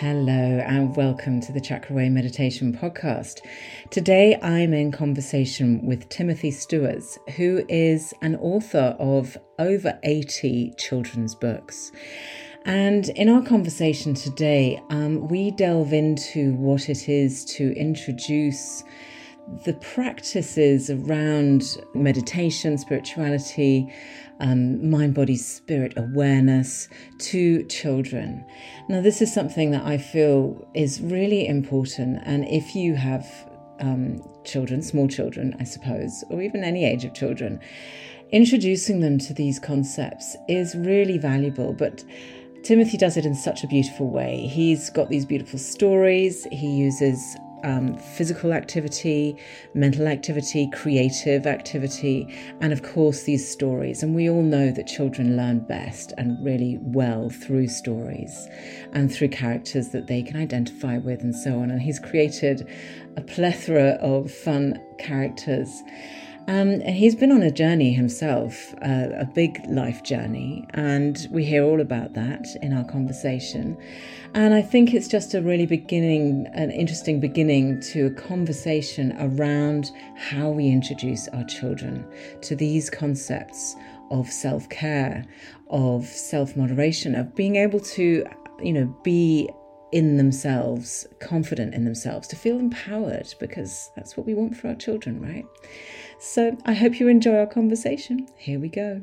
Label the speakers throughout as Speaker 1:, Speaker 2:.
Speaker 1: Hello, and welcome to the Chakra Way Meditation Podcast. Today I'm in conversation with Timothy Stuetz, who is an author of over 80 children's books. And in our conversation today, um, we delve into what it is to introduce the practices around meditation, spirituality, um, mind, body, spirit awareness to children. Now, this is something that I feel is really important. And if you have um, children, small children, I suppose, or even any age of children, introducing them to these concepts is really valuable. But Timothy does it in such a beautiful way. He's got these beautiful stories. He uses um, physical activity, mental activity, creative activity, and of course these stories. And we all know that children learn best and really well through stories and through characters that they can identify with and so on. And he's created a plethora of fun characters. Um, and he's been on a journey himself, uh, a big life journey, and we hear all about that in our conversation. And I think it's just a really beginning, an interesting beginning to a conversation around how we introduce our children to these concepts of self care, of self moderation, of being able to, you know, be in themselves, confident in themselves, to feel empowered, because that's what we want for our children, right? So I hope you enjoy our conversation. Here we go.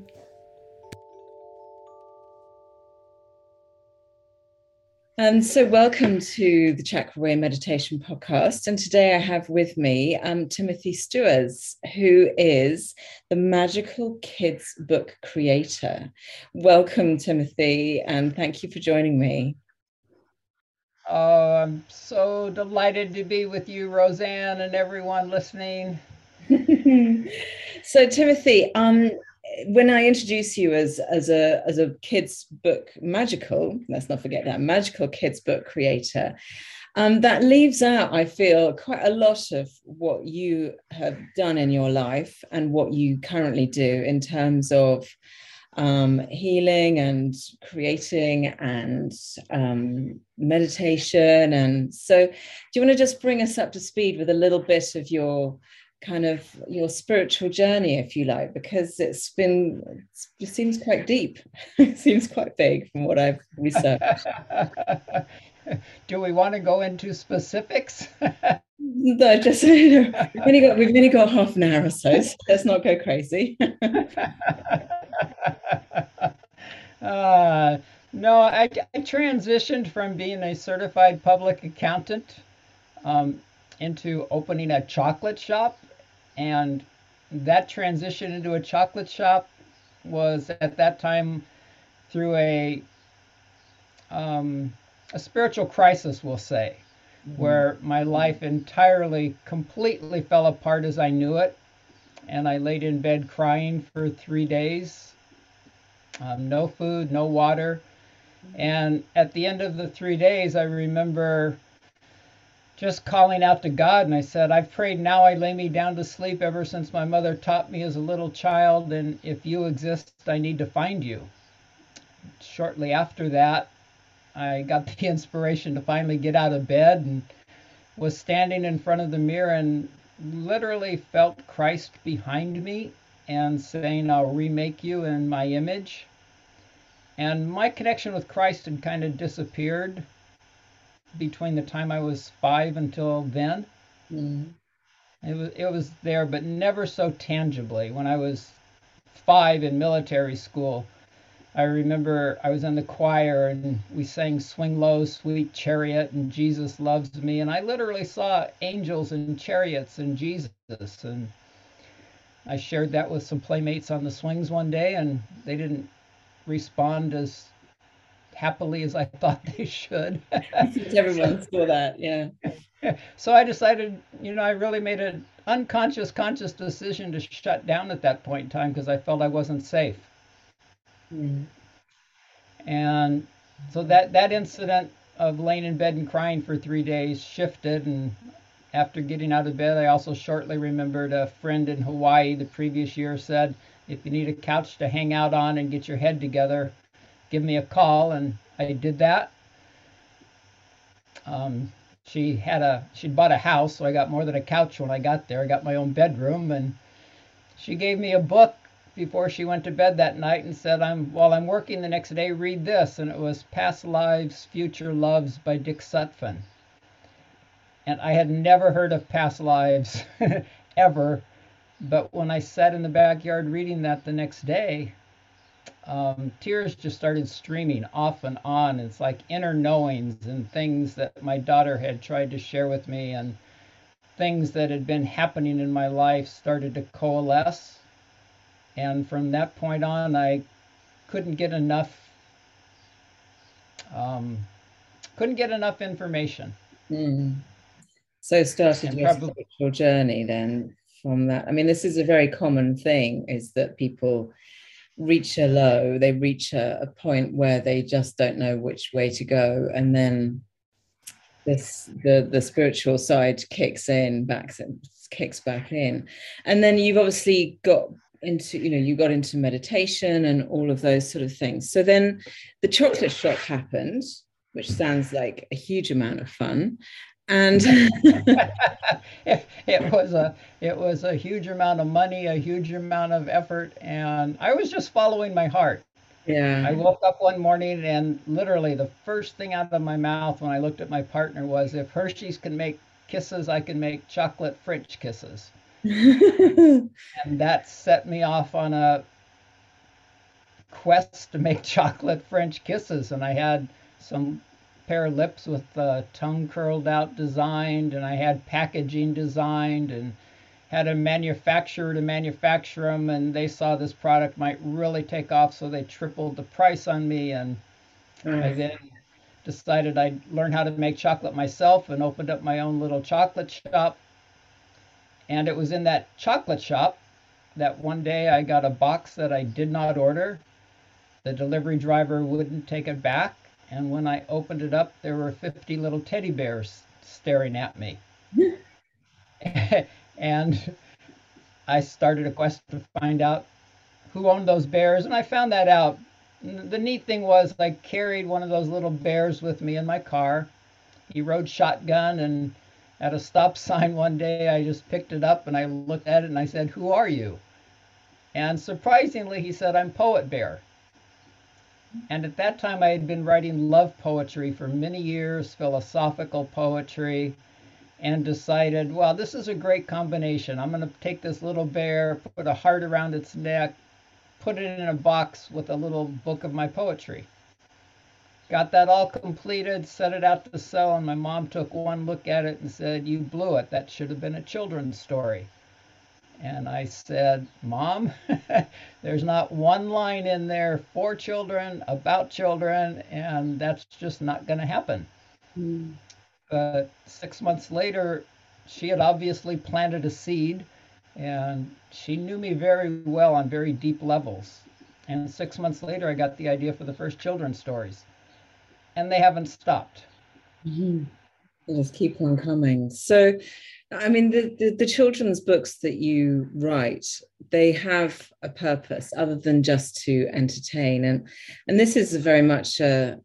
Speaker 1: Um, so, welcome to the Chakra Way Meditation Podcast. And today I have with me um, Timothy Stuetz, who is the Magical Kids Book creator. Welcome, Timothy, and thank you for joining me.
Speaker 2: Oh, I'm so delighted to be with you, Rosanne, and everyone listening.
Speaker 1: so Timothy, um, when I introduce you as as a as a kids book magical, let's not forget that magical kids book creator, um, that leaves out, I feel, quite a lot of what you have done in your life and what you currently do in terms of um, healing and creating and um, meditation. And so, do you want to just bring us up to speed with a little bit of your kind of your spiritual journey, if you like, because it's been it seems quite deep. it seems quite big from what I've researched.
Speaker 2: Do we want to go into specifics?
Speaker 1: no, just you know, we've only got we've only got half an hour or so. so let's not go crazy.
Speaker 2: uh, no, I, I transitioned from being a certified public accountant um, into opening a chocolate shop and that transition into a chocolate shop was at that time through a um, a spiritual crisis, we'll say, mm-hmm. where my life entirely, completely fell apart as I knew it. and I laid in bed crying for three days. Um, no food, no water. And at the end of the three days, I remember just calling out to God and I said, I've prayed now I lay me down to sleep ever since my mother taught me as a little child, and if you exist, I need to find you. Shortly after that, I got the inspiration to finally get out of bed and was standing in front of the mirror and literally felt Christ behind me and saying, I'll remake you in my image. And my connection with Christ had kind of disappeared between the time I was five until then. Mm. It was it was there, but never so tangibly. When I was five in military school, I remember I was in the choir and we sang "Swing Low, Sweet Chariot" and "Jesus Loves Me," and I literally saw angels and chariots and Jesus. And I shared that with some playmates on the swings one day, and they didn't respond as happily as I thought they should.
Speaker 1: Everyone saw that, yeah.
Speaker 2: So I decided, you know, I really made an unconscious, conscious decision to shut down at that point in time because I felt I wasn't safe. Mm. And so that that incident of laying in bed and crying for three days shifted, and after getting out of bed, I also shortly remembered a friend in Hawaii the previous year said, "If you need a couch to hang out on and get your head together, give me a call, and I did that. Um, she had a she'd bought a house, so I got more than a couch when I got there. I got my own bedroom, and she gave me a book before she went to bed that night and said, "I'm while I'm working the next day, read this." And it was "Past Lives, Future Loves" by Dick Sutphin. And I had never heard of past lives ever, but when I sat in the backyard reading that the next day, um, tears just started streaming off and on. It's like inner knowings and things that my daughter had tried to share with me, and things that had been happening in my life started to coalesce. And from that point on, I couldn't get enough. Um, couldn't get enough information.
Speaker 1: Mm. So started and your probably, spiritual journey then from that. I mean, this is a very common thing: is that people reach a low, they reach a, a point where they just don't know which way to go, and then this the the spiritual side kicks in, backs in, kicks back in, and then you've obviously got into you know you got into meditation and all of those sort of things. So then the chocolate shop happened, which sounds like a huge amount of fun and
Speaker 2: it, it, was a it was a huge amount of money a huge amount of effort and i was just following my heart.
Speaker 1: Yeah.
Speaker 2: I woke up one morning and literally the first thing out of my mouth when i looked at my partner was if hershey's can make kisses i can make chocolate french kisses. And that set me off on a quest to make chocolate french kisses and i had some pair of lips with the tongue curled out designed, and I had packaging designed, and had a manufacturer to manufacture them, and they saw this product might really take off, so they tripled the price on me, and mm. I then decided I'd learn how to make chocolate myself and opened up my own little chocolate shop. And it was in that chocolate shop that one day I got a box that I did not order. The delivery driver wouldn't take it back and when I opened it up, there were 50 little teddy bears staring at me. and I started a quest to find out who owned those bears, and I found that out. The neat thing was I carried one of those little bears with me in my car. He rode shotgun, and at a stop sign one day, I just picked it up and I looked at it and I said, Who are you? And surprisingly, he said, I'm Poet Bear. And at that time, I had been writing love poetry for many years, philosophical poetry, and decided, well, this is a great combination. I'm going to take this little bear, put a heart around its neck, put it in a box with a little book of my poetry. Got that all completed, set it out to sell, and my mom took one look at it and said, You blew it. That should have been a children's story. And I said, Mom, there's not one line in there for children, about children, and that's just not going to happen. Mm. But six months later, she had obviously planted a seed, And she knew me very well on very deep levels. And six months later, I got the idea for the first children's stories. And they haven't stopped.
Speaker 1: Mm-hmm. Just keep on coming. So, I mean, the, the, the, children's books that you write, they have a purpose other than just to entertain. And, and this is very much, a,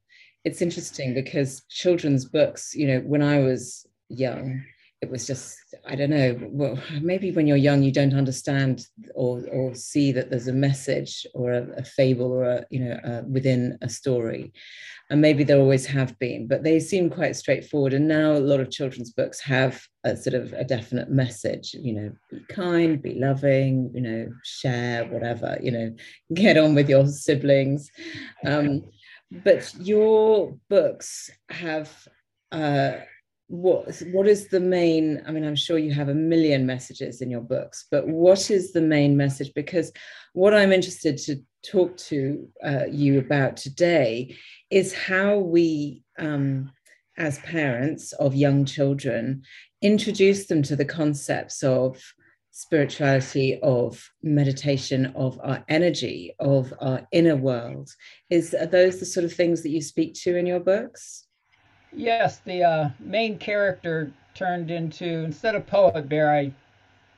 Speaker 1: it's interesting because children's books, you know, when I was young, it was just i don't know well maybe when you're young you don't understand or or see that there's a message or a, a fable or a you know uh, within a story. And maybe there always have been but they seem quite straightforward. And now a lot of children's books have a sort of a definite message you know be kind be loving you know share whatever you know get on with your siblings. Um, but your books have uh, what what is the main i mean i'm sure you have a million messages in your books but what is the main message? Because what i'm interested to talk to uh, you about today is how we um, as parents of young children introduce them to the concepts of spirituality of meditation of our energy of our inner world. Is are those the sort of things that you speak to in your books
Speaker 2: Yes, the uh, main character turned into instead of Poet Bear, I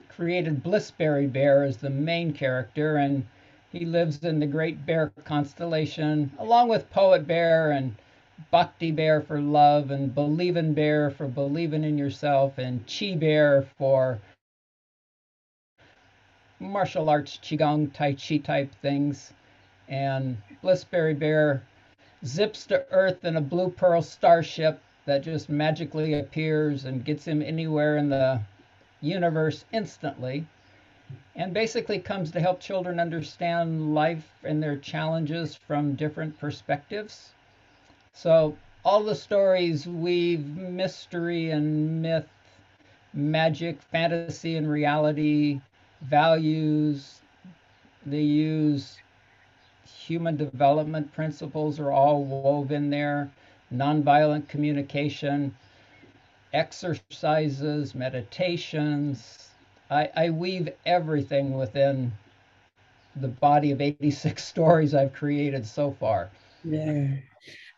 Speaker 2: created Blissberry Bear as the main character, and he lives in the Great Bear constellation, along with Poet Bear and Bhakti Bear for love, and Believing Bear for believing in yourself, and Chi Bear for martial arts, Qigong, Tai Chi type things, and Blissberry Bear zips to Earth in a blue pearl starship that just magically appears and gets him anywhere in the universe instantly. And basically comes to help children understand life and their challenges from different perspectives. So, all the stories weave mystery and myth, magic, fantasy, and reality, values. They use human development principles are all woven there, nonviolent communication, exercises, meditations. I, I weave everything within the body of 86 stories I've created so far.
Speaker 1: Yeah.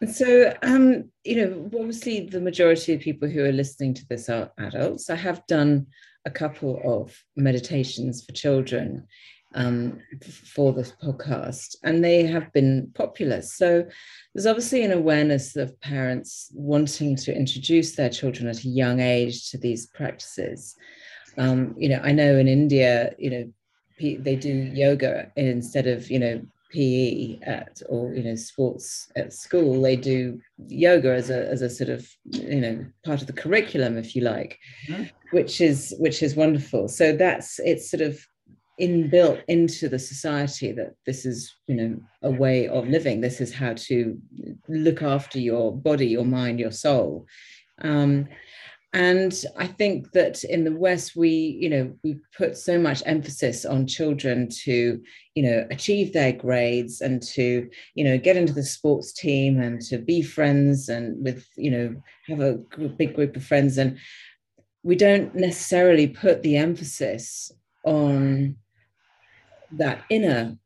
Speaker 1: And so, um, you know, obviously the majority of people who are listening to this are adults. I have done a couple of meditations for children um, for this podcast, and they have been popular. So there's obviously an awareness of parents wanting to introduce their children at a young age to these practices. Um, you know, I know in India, you know, they do yoga instead of you know PE at or you know sports at school. They do yoga as a as a sort of you know part of the curriculum, if you like, mm-hmm. which is which is wonderful. So that's it's sort of inbuilt into the society that this is you know a way of living. This is how to look after your body your mind your soul. Um, and i think that in the west we you know we put so much emphasis on children to you know achieve their grades and to you know get into the sports team and to be friends and with you know have a big group of friends. And we don't necessarily put the emphasis on that inner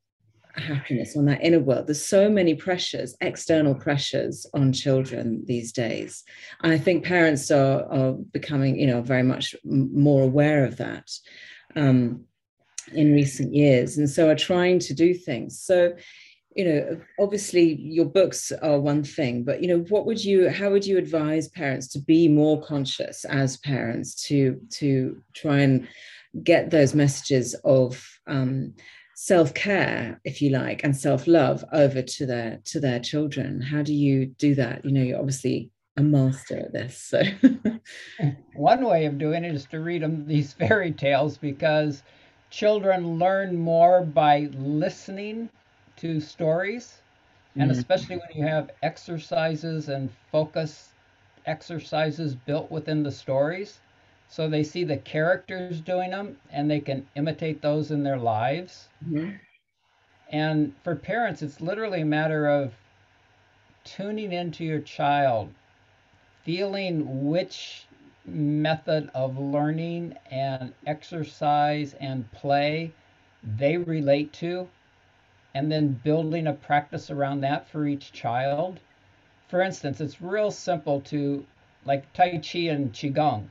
Speaker 1: happiness, on that inner world. There's so many pressures, external pressures on children these days. And I think parents are, are becoming, you know, very much more aware of that um, in recent years. And so are trying to do things. So, you know, obviously your books are one thing, but, you know, what would you, how would you advise parents to be more conscious as parents to, to try and get those messages of, um, self-care if you like and self-love over to their to their children. How do you do that? You know you're obviously a master at this so.
Speaker 2: One way of doing it is to read them these fairy tales because children learn more by listening to stories and mm-hmm. especially when you have exercises and focus exercises built within the stories so they see the characters doing them and they can imitate those in their lives. Mm-hmm. And for parents, it's literally a matter of tuning into your child, feeling which method of learning and exercise and play they relate to, and then building a practice around that for each child. For instance, it's real simple to like Tai Chi and Qigong.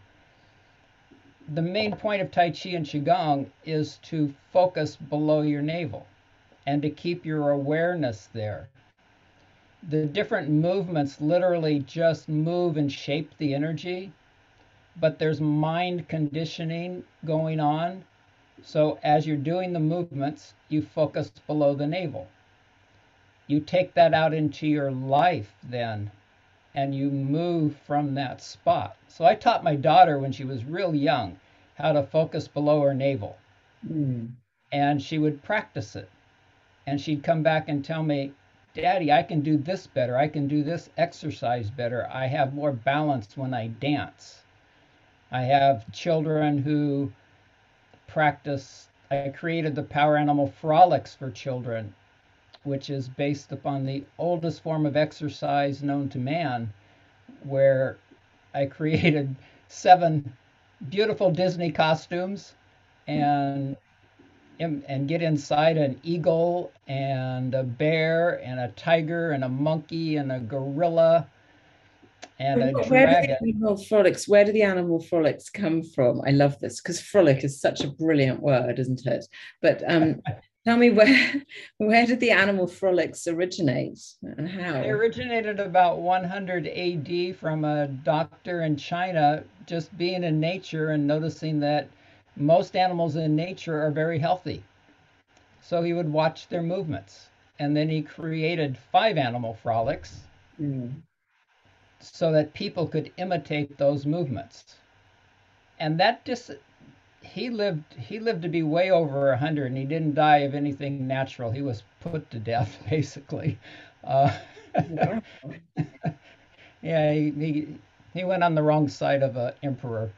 Speaker 2: The main point of Tai Chi and Qigong is to focus below your navel and to keep your awareness there. The different movements literally just move and shape the energy, but there's mind conditioning going on. So as you're doing the movements, you focus below the navel. You take that out into your life then, and you move from that spot. So I taught my daughter when she was real young how to focus below her navel. Mm. And she would practice it. And she'd come back and tell me, Daddy, I can do this better. I can do this exercise better. I have more balance when I dance. I have children who practice. I created the Power Animal Frolics for children, which is based upon the oldest form of exercise known to man, where I created seven beautiful Disney costumes and and get inside an eagle and a bear and a tiger and a monkey and a gorilla and a
Speaker 1: where dragon. Do the animal frolics, where do the animal frolics come from? I love this because frolic is such a brilliant word, isn't it? But um, tell me where where did the animal frolics originate and how?
Speaker 2: They originated about 100 AD from a doctor in China just being in nature and noticing that most animals in nature are very healthy. So he would watch their movements. And then he created five animal frolics mm. so that people could imitate those movements. And that just he lived he lived to be way over 100 and he didn't die of anything natural. He was put to death basically. Uh, yeah, he, he he went on the wrong side of an emperor.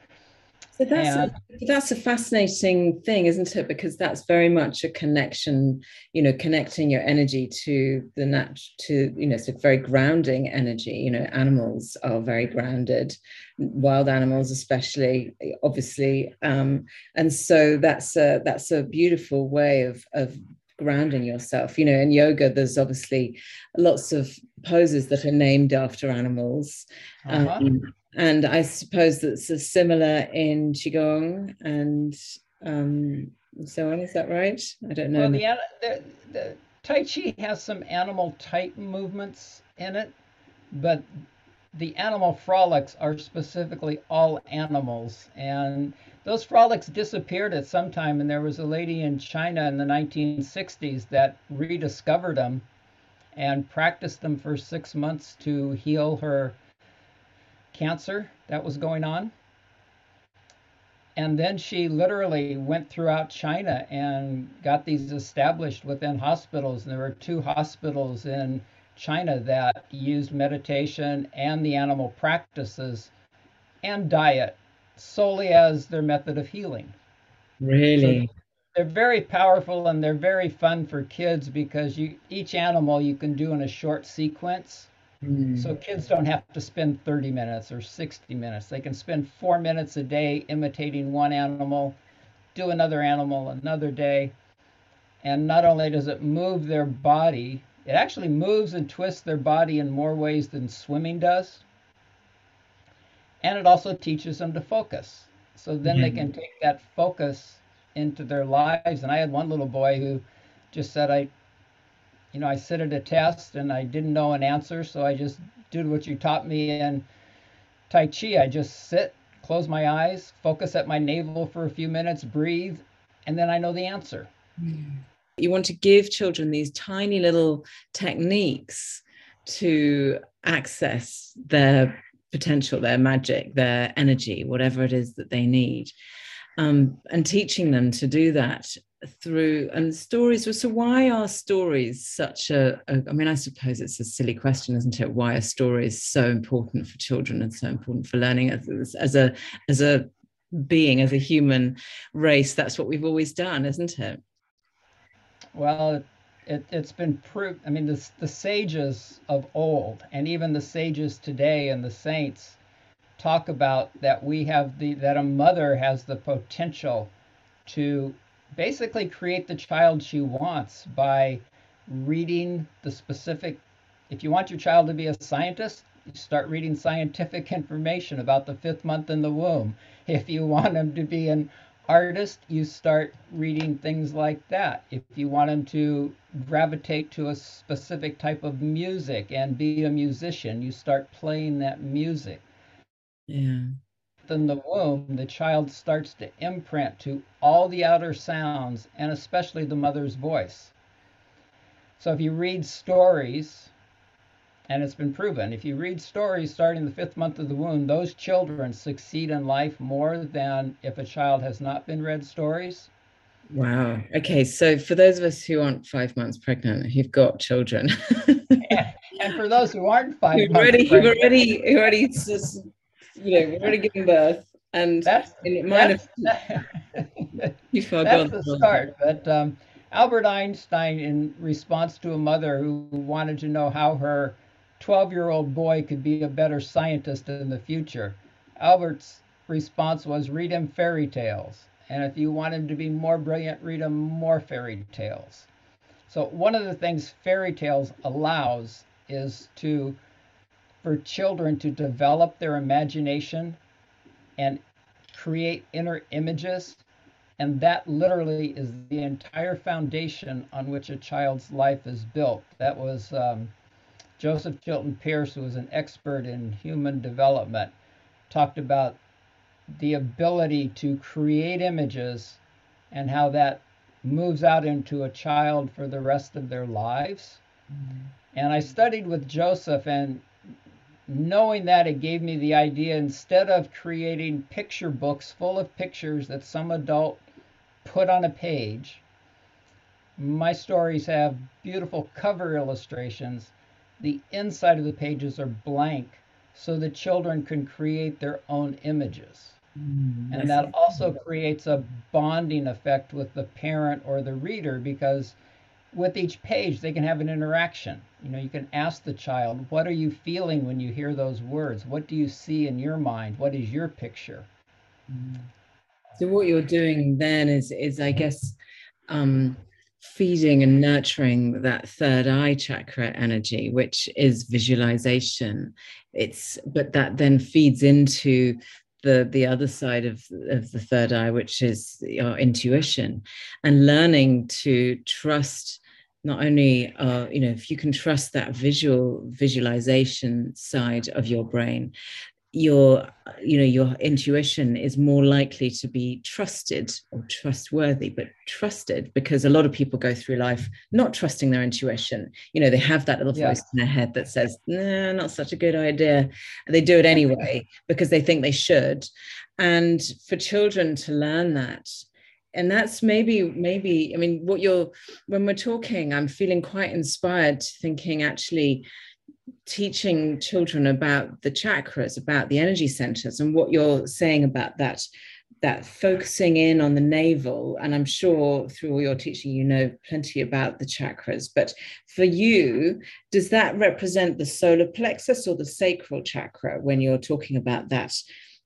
Speaker 1: So that's a, that's a fascinating thing, isn't it? Because that's very much a connection, you know, connecting your energy to the nat to you know, it's a very grounding energy. You know, animals are very grounded, wild animals especially, obviously, um, and so that's a that's a beautiful way of of grounding yourself you know in yoga there's obviously lots of poses that are named after animals uh-huh. um, and I suppose that's a similar in qigong and um, so on. Is that right? I don't know.
Speaker 2: Well, the, the, the Tai Chi has some animal type movements in it, but the animal frolics are specifically all animals. And those frolics disappeared at some time, and there was a lady in China in the 1960s that rediscovered them and practiced them for six months to heal her cancer that was going on. And then she literally went throughout China and got these established within hospitals. And there were two hospitals in China that used meditation and the animal practices and diet solely as their method of healing.
Speaker 1: Really? So
Speaker 2: they're very powerful and they're very fun for kids because you each animal you can do in a short sequence Mm. So kids don't have to spend 30 minutes or 60 minutes. They can spend four minutes a day imitating one animal, do another animal another day. And not only does it move their body, it actually moves and twists their body in more ways than swimming does. And it also teaches them to focus. So then mm-hmm. they can take that focus into their lives. And I had one little boy who just said, I, you know, I sit at a test and I didn't know an answer, so I just did what you taught me in Tai Chi. I just sit, close my eyes, focus at my navel for a few minutes, breathe, and then I know the answer.
Speaker 1: You want to give children these tiny little techniques to access their potential, their magic, their energy, whatever it is that they need. Um, and teaching them to do that through and stories so why are stories such a, a I mean I suppose it's a silly question isn't it? Why are stories so important for children and so important for learning? As, as a as a being as a human race that's what we've always done isn't it?
Speaker 2: Well it it, has been proved i mean the, the sages of old and even the sages today and the saints talk about that we have the that a mother has the potential to basically create the child she wants by reading the specific if you want your child to be a scientist you start reading scientific information about the fifth month in the womb. If you want them to be an artist you start reading things like that. If you want them to gravitate to a specific type of music and be a musician you start playing that music.
Speaker 1: Yeah.
Speaker 2: In the womb, the child starts to imprint to all the outer sounds and especially the mother's voice. So if you read stories, and it's been proven, if you read stories starting the fifth month of the womb, those children succeed in life more than if a child has not been read stories.
Speaker 1: Wow. Okay. So for those of us who aren't five months pregnant, who've got children.
Speaker 2: and, for those who aren't 5
Speaker 1: who've already, who've already, who already just you know, we've already given birth, and
Speaker 2: that's
Speaker 1: it might
Speaker 2: that's, have that's the start. But um, Albert Einstein, in response to a mother who wanted to know how her 12-year-old boy could be a better scientist in the future, Albert's response was, "Read him fairy tales." And if you want him to be more brilliant, read him more fairy tales. So, one of the things fairy tales allows is to for children to develop their imagination and create inner images. And that literally is the entire foundation on which a child's life is built. That was um, Joseph Chilton Pearce, who was an expert in human development, talked about the ability to create images and how that moves out into a child for the rest of their lives. Mm-hmm. And I studied with Joseph, and knowing that it gave me the idea instead of creating picture books full of pictures that some adult put on a page my stories have beautiful cover illustrations. The inside of the pages are blank so the children can create their own images. Mm, and that also creates a bonding effect with the parent or the reader because with each page they can have an interaction. You know you can ask the child what are you feeling when you hear those words? What do you see in your mind? What is your picture?
Speaker 1: So what you're doing then is is i guess um feeding and nurturing that third eye chakra energy which is visualization. It's but that then feeds into the the other side of of the third eye which is your intuition and learning to trust not only uh, you know if you can trust that visual visualization side of your brain your you know your intuition is more likely to be trusted or trustworthy but trusted because a lot of people go through life not trusting their intuition. You know they have that little voice yeah. in their head that says nah not such a good idea. And they do it anyway because they think they should. And for children to learn that and that's maybe maybe i mean what you're when we're talking i'm feeling quite inspired thinking actually teaching children about the chakras about the energy centers and what you're saying about that that focusing in on the navel and i'm sure through all your teaching you know plenty about the chakras but for you does that represent the solar plexus or the sacral chakra when you're talking about that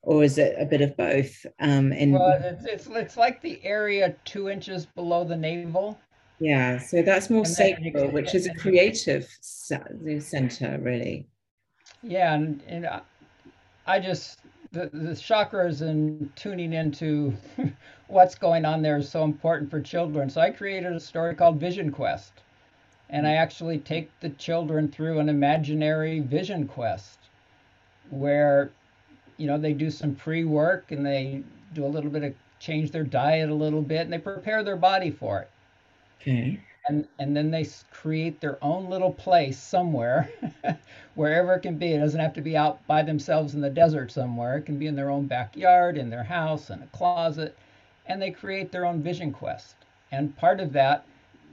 Speaker 1: or is it a bit of both? Um,
Speaker 2: in well, it's, it's, it's like the area two inches below the navel.
Speaker 1: Yeah, so that's more sacral, which is a creative center, really.
Speaker 2: Yeah, and, and I just the, the chakras and tuning into what's going on there is so important for children. So I created a story called Vision Quest, and I actually take the children through an imaginary vision quest where you know, they do some pre work and they do a little bit of change their diet a little bit and they prepare their body for it.
Speaker 1: Okay.
Speaker 2: And, and then they create their own little place somewhere, wherever it can be. It doesn't have to be out by themselves in the desert somewhere. It can be in their own backyard, in their house, in a closet. And they create their own vision quest. And part of that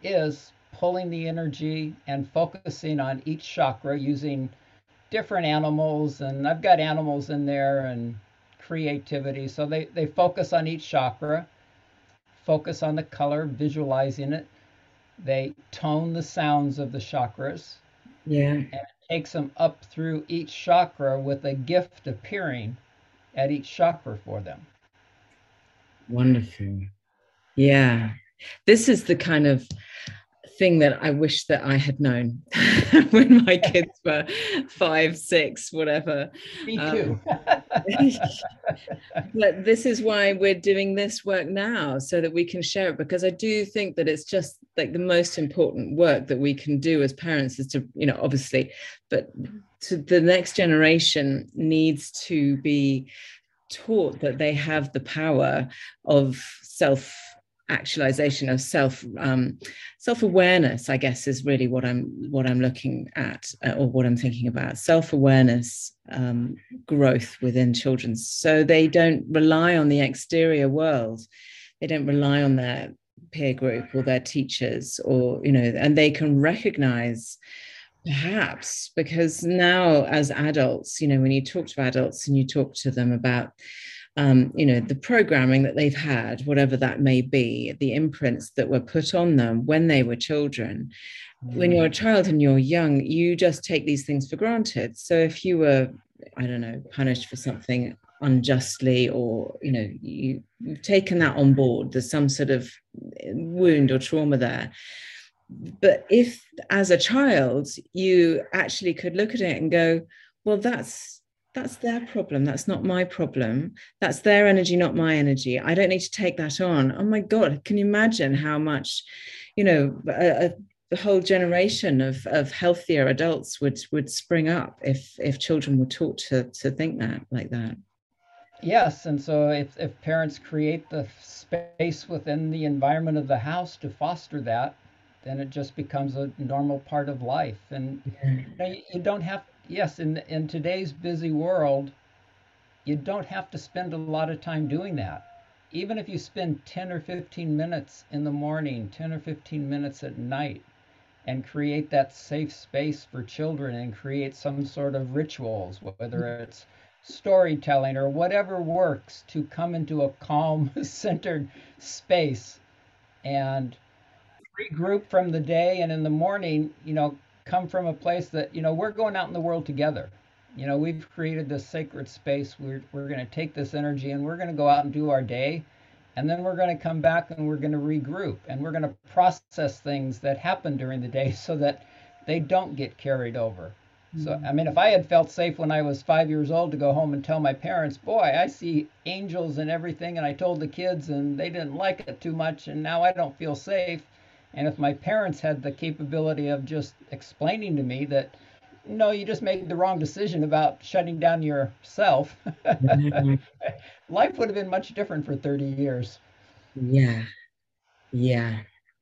Speaker 2: is pulling the energy and focusing on each chakra using different animals, and I've got animals in there and creativity. So they, they focus on each chakra, focus on the color, visualizing it. They tone the sounds of the chakras.
Speaker 1: Yeah.
Speaker 2: And it takes them up through each chakra with a gift appearing at each chakra for them.
Speaker 1: Wonderful. Yeah. This is the kind of thing that I wish that I had known when my kids were five, six, whatever.
Speaker 2: Me too.
Speaker 1: Um, but this is why we're doing this work now, so that we can share it. Because I do think that it's just like the most important work that we can do as parents is to, you know, obviously, but to the next generation needs to be taught that they have the power of self actualization of self um, self awareness i guess is really what i'm what i'm looking at uh, or what i'm thinking about. Self awareness um, growth within children. So they don't rely on the exterior world. They don't rely on their peer group or their teachers or you know and they can recognize perhaps because now as adults you know when you talk to adults and you talk to them about um, you know, the programming that they've had, whatever that may be, the imprints that were put on them when they were children. When you're a mm. child and you're young, you just take these things for granted. So if you were, I don't know, punished for something unjustly or you know you, you've taken that on board there's some sort of wound or trauma there but if as a child you actually could look at it and go well that's that's their problem. That's not my problem. That's their energy not my energy. I don't need to take that on. Oh my god can you imagine how much you know a, a, whole generation of, of healthier adults would would spring up if if children were taught to to think that like that?
Speaker 2: Yes and so if, if parents create the space within the environment of the house to foster that then it just becomes a normal part of life. And you, know, you, you don't have yes, in in today's busy world, you don't have to spend a lot of time doing that. Even if you spend 10 or 15 minutes in the morning, 10 or 15 minutes at night, and create that safe space for children and create some sort of rituals, whether mm-hmm. it's storytelling or whatever works to come into a calm, centered space and regroup from the day and in the morning, you know, come from a place that you know we're going out in the world together. You know we've created this sacred space. We're, we're going to take this energy and we're going to go out and do our day. And then we're going to come back and we're going to regroup and we're going to process things that happen during the day so that they don't get carried over. Mm-hmm. so i mean if i had felt safe when i was five years old to go home and tell my parents boy i see angels and everything and i told the kids and they didn't like it too much and now i don't feel safe and if my parents had the capability of just explaining to me that, no, you just made the wrong decision about shutting down yourself, mm-hmm. life would have been much different for 30 years.
Speaker 1: Yeah. Yeah.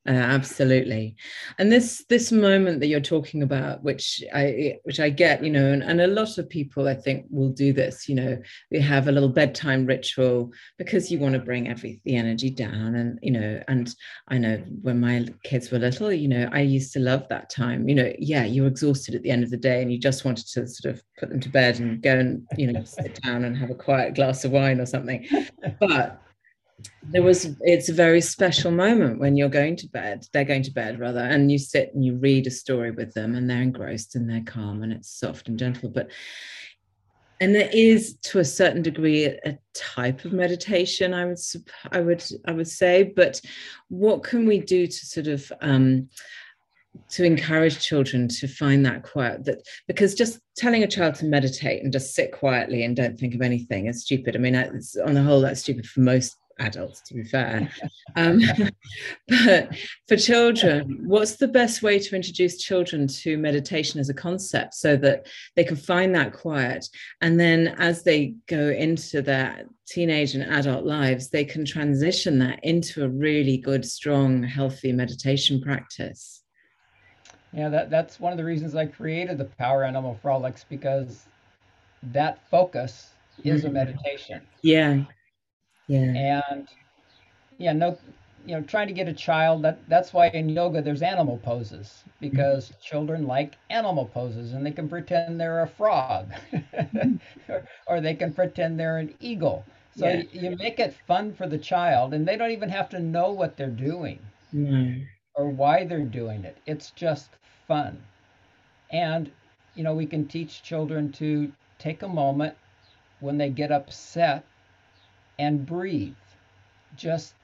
Speaker 1: Uh, absolutely. And this this moment that you're talking about which i which i get you know and, and a lot of people i think will do this you know we have a little bedtime ritual because you want to bring every the energy down and you know and i know when my kids were little you know i used to love that time you know yeah you're exhausted at the end of the day and you just wanted to sort of put them to bed and go and you know sit down and have a quiet glass of wine or something. But there was it's a very special moment when you're going to bed they're going to bed rather and you sit and you read a story with them and they're engrossed and they're calm and it's soft and gentle but and there is to a certain degree a type of meditation i would i would i would say but what can we do to sort of um, to encourage children to find that quiet that because just telling a child to meditate and just sit quietly and don't think of anything is stupid. I mean on the whole that's stupid for most adults, to be fair. Um, but for children, what's the best way to introduce children to meditation as a concept so that they can find that quiet? And then as they go into their teenage and adult lives, they can transition that into a really good, strong, healthy meditation practice.
Speaker 2: Yeah, that, that's one of the reasons I created the Power Animal Frolics because that focus is a mm-hmm. meditation.
Speaker 1: Yeah.
Speaker 2: Yeah. And yeah, no, you know, trying to get a child that that's why in yoga there's animal poses because mm-hmm. children like animal poses and they can pretend they're a frog mm-hmm. or, or, they can pretend they're an eagle. So yeah. you, you, make it fun for the child and they don't even have to know what they're doing mm. or why they're doing it. It's just fun. And you know, we can teach children to take a moment when they get upset and breathe. Just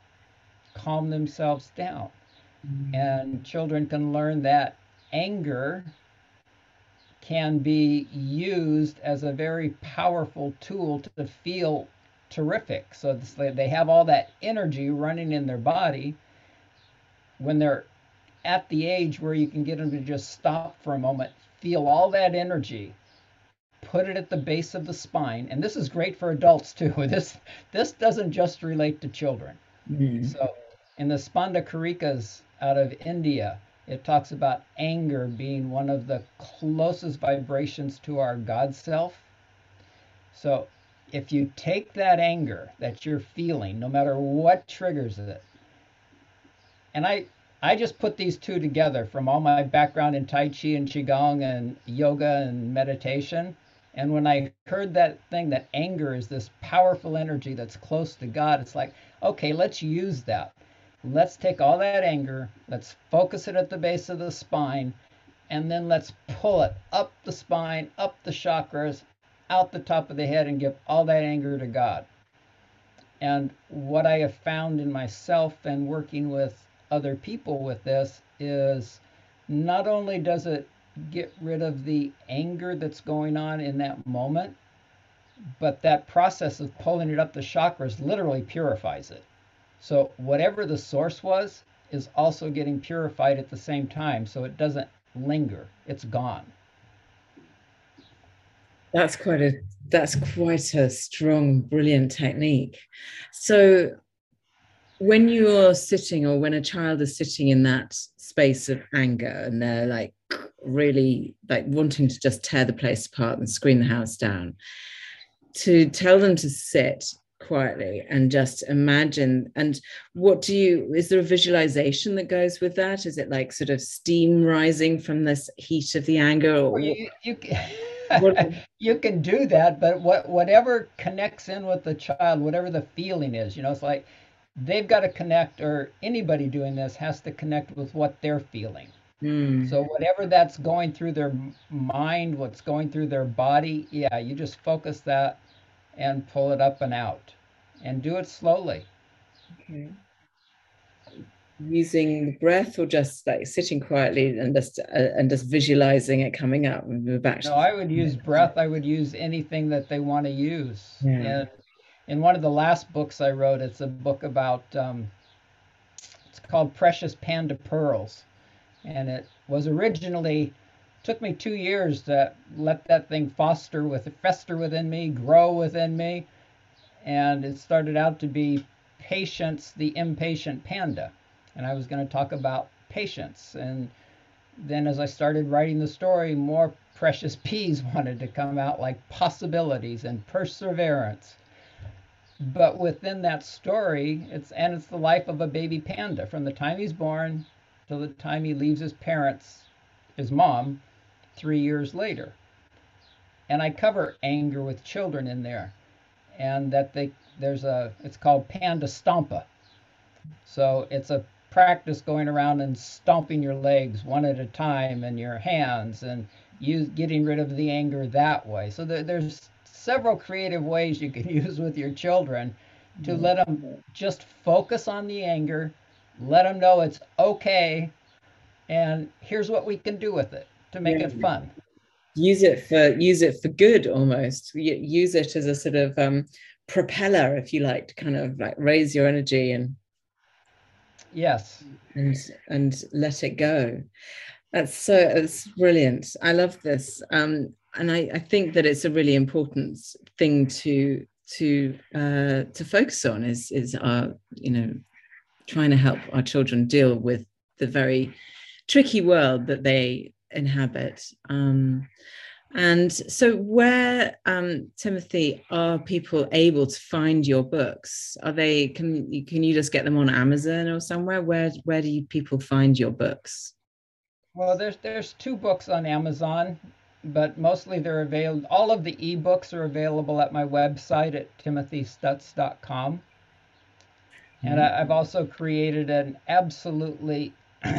Speaker 2: calm themselves down. Mm-hmm. And children can learn that anger can be used as a very powerful tool to feel terrific. So they have all that energy running in their body when they're at the age where you can get them to just stop for a moment, feel all that energy, put it at the base of the spine. And this is great for adults too. This this doesn't just relate to children. Mm-hmm. So in the Spanda Karikas out of India, it talks about anger being one of the closest vibrations to our God self. So if you take that anger that you're feeling, no matter what triggers it, and I I just put these two together from all my background in Tai Chi and Qigong and yoga and meditation. And when I heard that thing that anger is this powerful energy that's close to God, it's like, okay, let's use that. Let's take all that anger, let's focus it at the base of the spine, and then let's pull it up the spine, up the chakras, out the top of the head, and give all that anger to God. And what I have found in myself and working with other people with this is not only does it get rid of the anger that's going on in that moment, but that process of pulling it up the chakras literally purifies it. So whatever the source was is also getting purified at the same time. So it doesn't linger. It's gone.
Speaker 1: That's quite a that's quite a strong, brilliant technique. So when you're sitting or when a child is sitting in that space of anger and they're like really like wanting to just tear the place apart and screen the house down, to tell them to sit quietly and just imagine and what do you is there a visualization that goes with that? Is it like sort of steam rising from this heat of the anger or
Speaker 2: you, you, you can do that but what whatever connects in with the child whatever the feeling is you know it's like they've got to connect or anybody doing this has to connect with what they're feeling mm. so whatever that's going through their mind what's going through their body yeah you just focus that and pull it up and out and do it slowly. Okay.
Speaker 1: Using the breath or just like sitting quietly and just uh, and just visualizing it coming out and back.
Speaker 2: No, I would use breath. I would use anything that they want to use. Yeah. And in one of the last books I wrote, it's a book about um, it's called Precious Panda Pearls, and it was originally took me two years to let that thing foster with fester within me, grow within me, and it started out to be patience, the impatient panda, and I was going to talk about patience. And then as I started writing the story, more precious peas wanted to come out, like possibilities and perseverance. But within that story, it's and it's the life of a baby panda from the time he's born till the time he leaves his parents, his mom, three years later. And I cover anger with children in there, and that they there's a it's called Panda Stompa. So it's a practice going around and stomping your legs one at a time and your hands and you getting rid of the anger that way. So there, there's several creative ways you can use with your children to mm-hmm. let them just focus on the anger, let them know it's okay, and here's what we can do with it to make yeah. it fun.
Speaker 1: Use it for use it for good almost. Use it as a sort of um, propeller if you like to kind of like raise your energy and
Speaker 2: yes.
Speaker 1: and and let it go. That's so it's brilliant. I love this. Um and i i think that it's a really important thing to to uh to focus on is is our you know trying to help our children deal with the very tricky world that they inhabit. Um, and so, where um, Timothy are people able to find your books? Are they can can you just get them on Amazon or somewhere? Where where do people find your books?
Speaker 2: Well, there's there's two books on Amazon, but mostly they're available. All of the ebooks are available at my website at timothystuetz.com. Mm-hmm. And I, I've also created an absolutely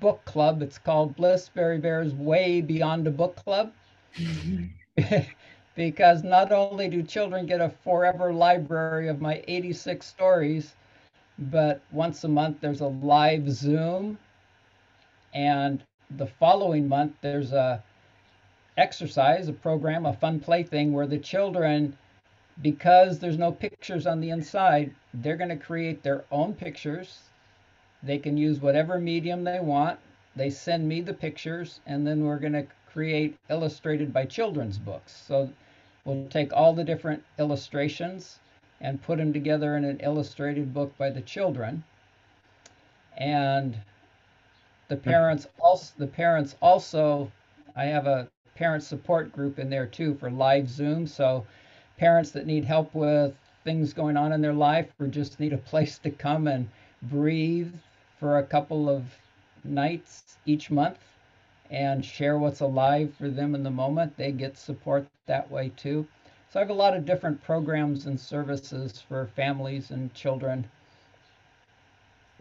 Speaker 2: book club. It's called Bliss Fairy Bears Way Beyond a Book Club. because not only do children get a forever library of my 86 stories, but once a month there's a live Zoom, and the following month there's a exercise, a program, a fun play thing where the children, because there's no pictures on the inside, they're going to create their own pictures. They can use whatever medium they want. They send me the pictures, and then we're going to create illustrated by children's books. So we'll take all the different illustrations and put them together in an illustrated book by the children. And the parents also the parents also I have a parent support group in there too for live Zoom. So parents that need help with things going on in their life or just need a place to come and breathe for a couple of nights each month and share what's alive for them in the moment, they get support that way too. So I have a lot of different programs and services for families and children.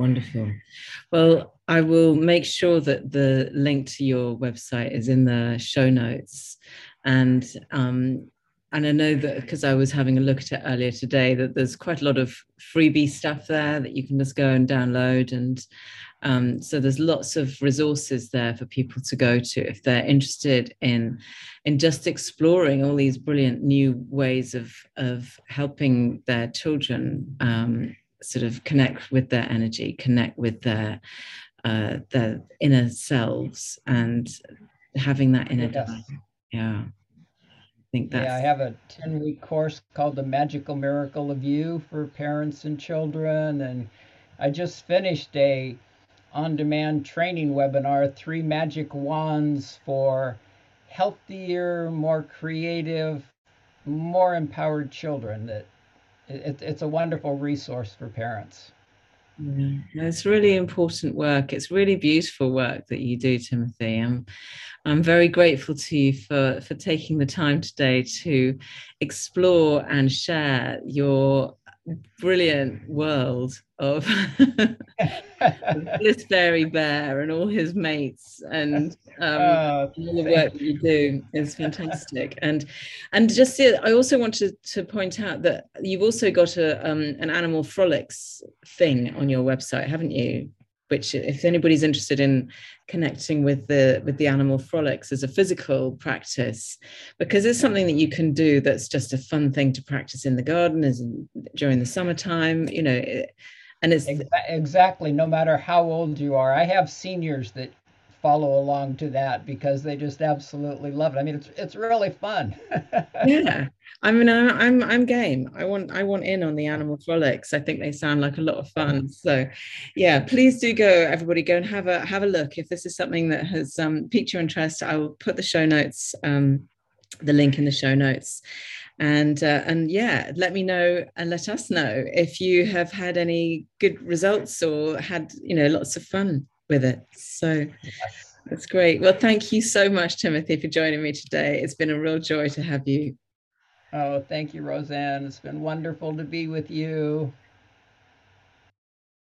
Speaker 1: Wonderful. Well, I will make sure that the link to your website is in the show notes. And um, and I know that because I was having a look at it earlier today, that there's quite a lot of freebie stuff there that you can just go and download. And um, so there's lots of resources there for people to go to if they're interested in in just exploring all these brilliant new ways of of helping their children um, sort of connect with their energy, connect with their uh, their inner selves and having that inner yes. yeah i think that
Speaker 2: yeah i have a 10 week course called the magical miracle of you for parents and children and i just finished a on demand training webinar three magic wands for healthier more creative more empowered children that it, it's a wonderful resource for parents
Speaker 1: yeah, it's really important work. It's really beautiful work that you do, Timothy. I'm, I'm very grateful to you for, for taking the time today to explore and share your brilliant world of this fairy bear and all his mates. And um, oh, all the work that you do is fantastic. And and just i also wanted to point out that you've also got a um, an animal frolics thing on your website haven't you? Which if anybody's interested in connecting with the with the animal frolics as a physical practice because it's something that you can do that's just a fun thing to practice in the garden as in, during the summertime you know and it's
Speaker 2: exactly no matter how old you are i have seniors that follow along to that because they just absolutely love it. I mean, it's it's really fun.
Speaker 1: yeah, I mean, I'm I'm game. I want I want in on the animal frolics. I think they sound like a lot of fun. So, yeah, please do go, everybody, go and have a have a look. If this is something that has um, piqued your interest, I will put the show notes, um, the link in the show notes and uh, and yeah let me know and let us know if you have had any good results or had you know lots of fun with it. So that's great. Well, thank you so much, Timothy, for joining me today. It's been a real joy to have you.
Speaker 2: Oh, thank you, Rosanne. It's been wonderful to be with you.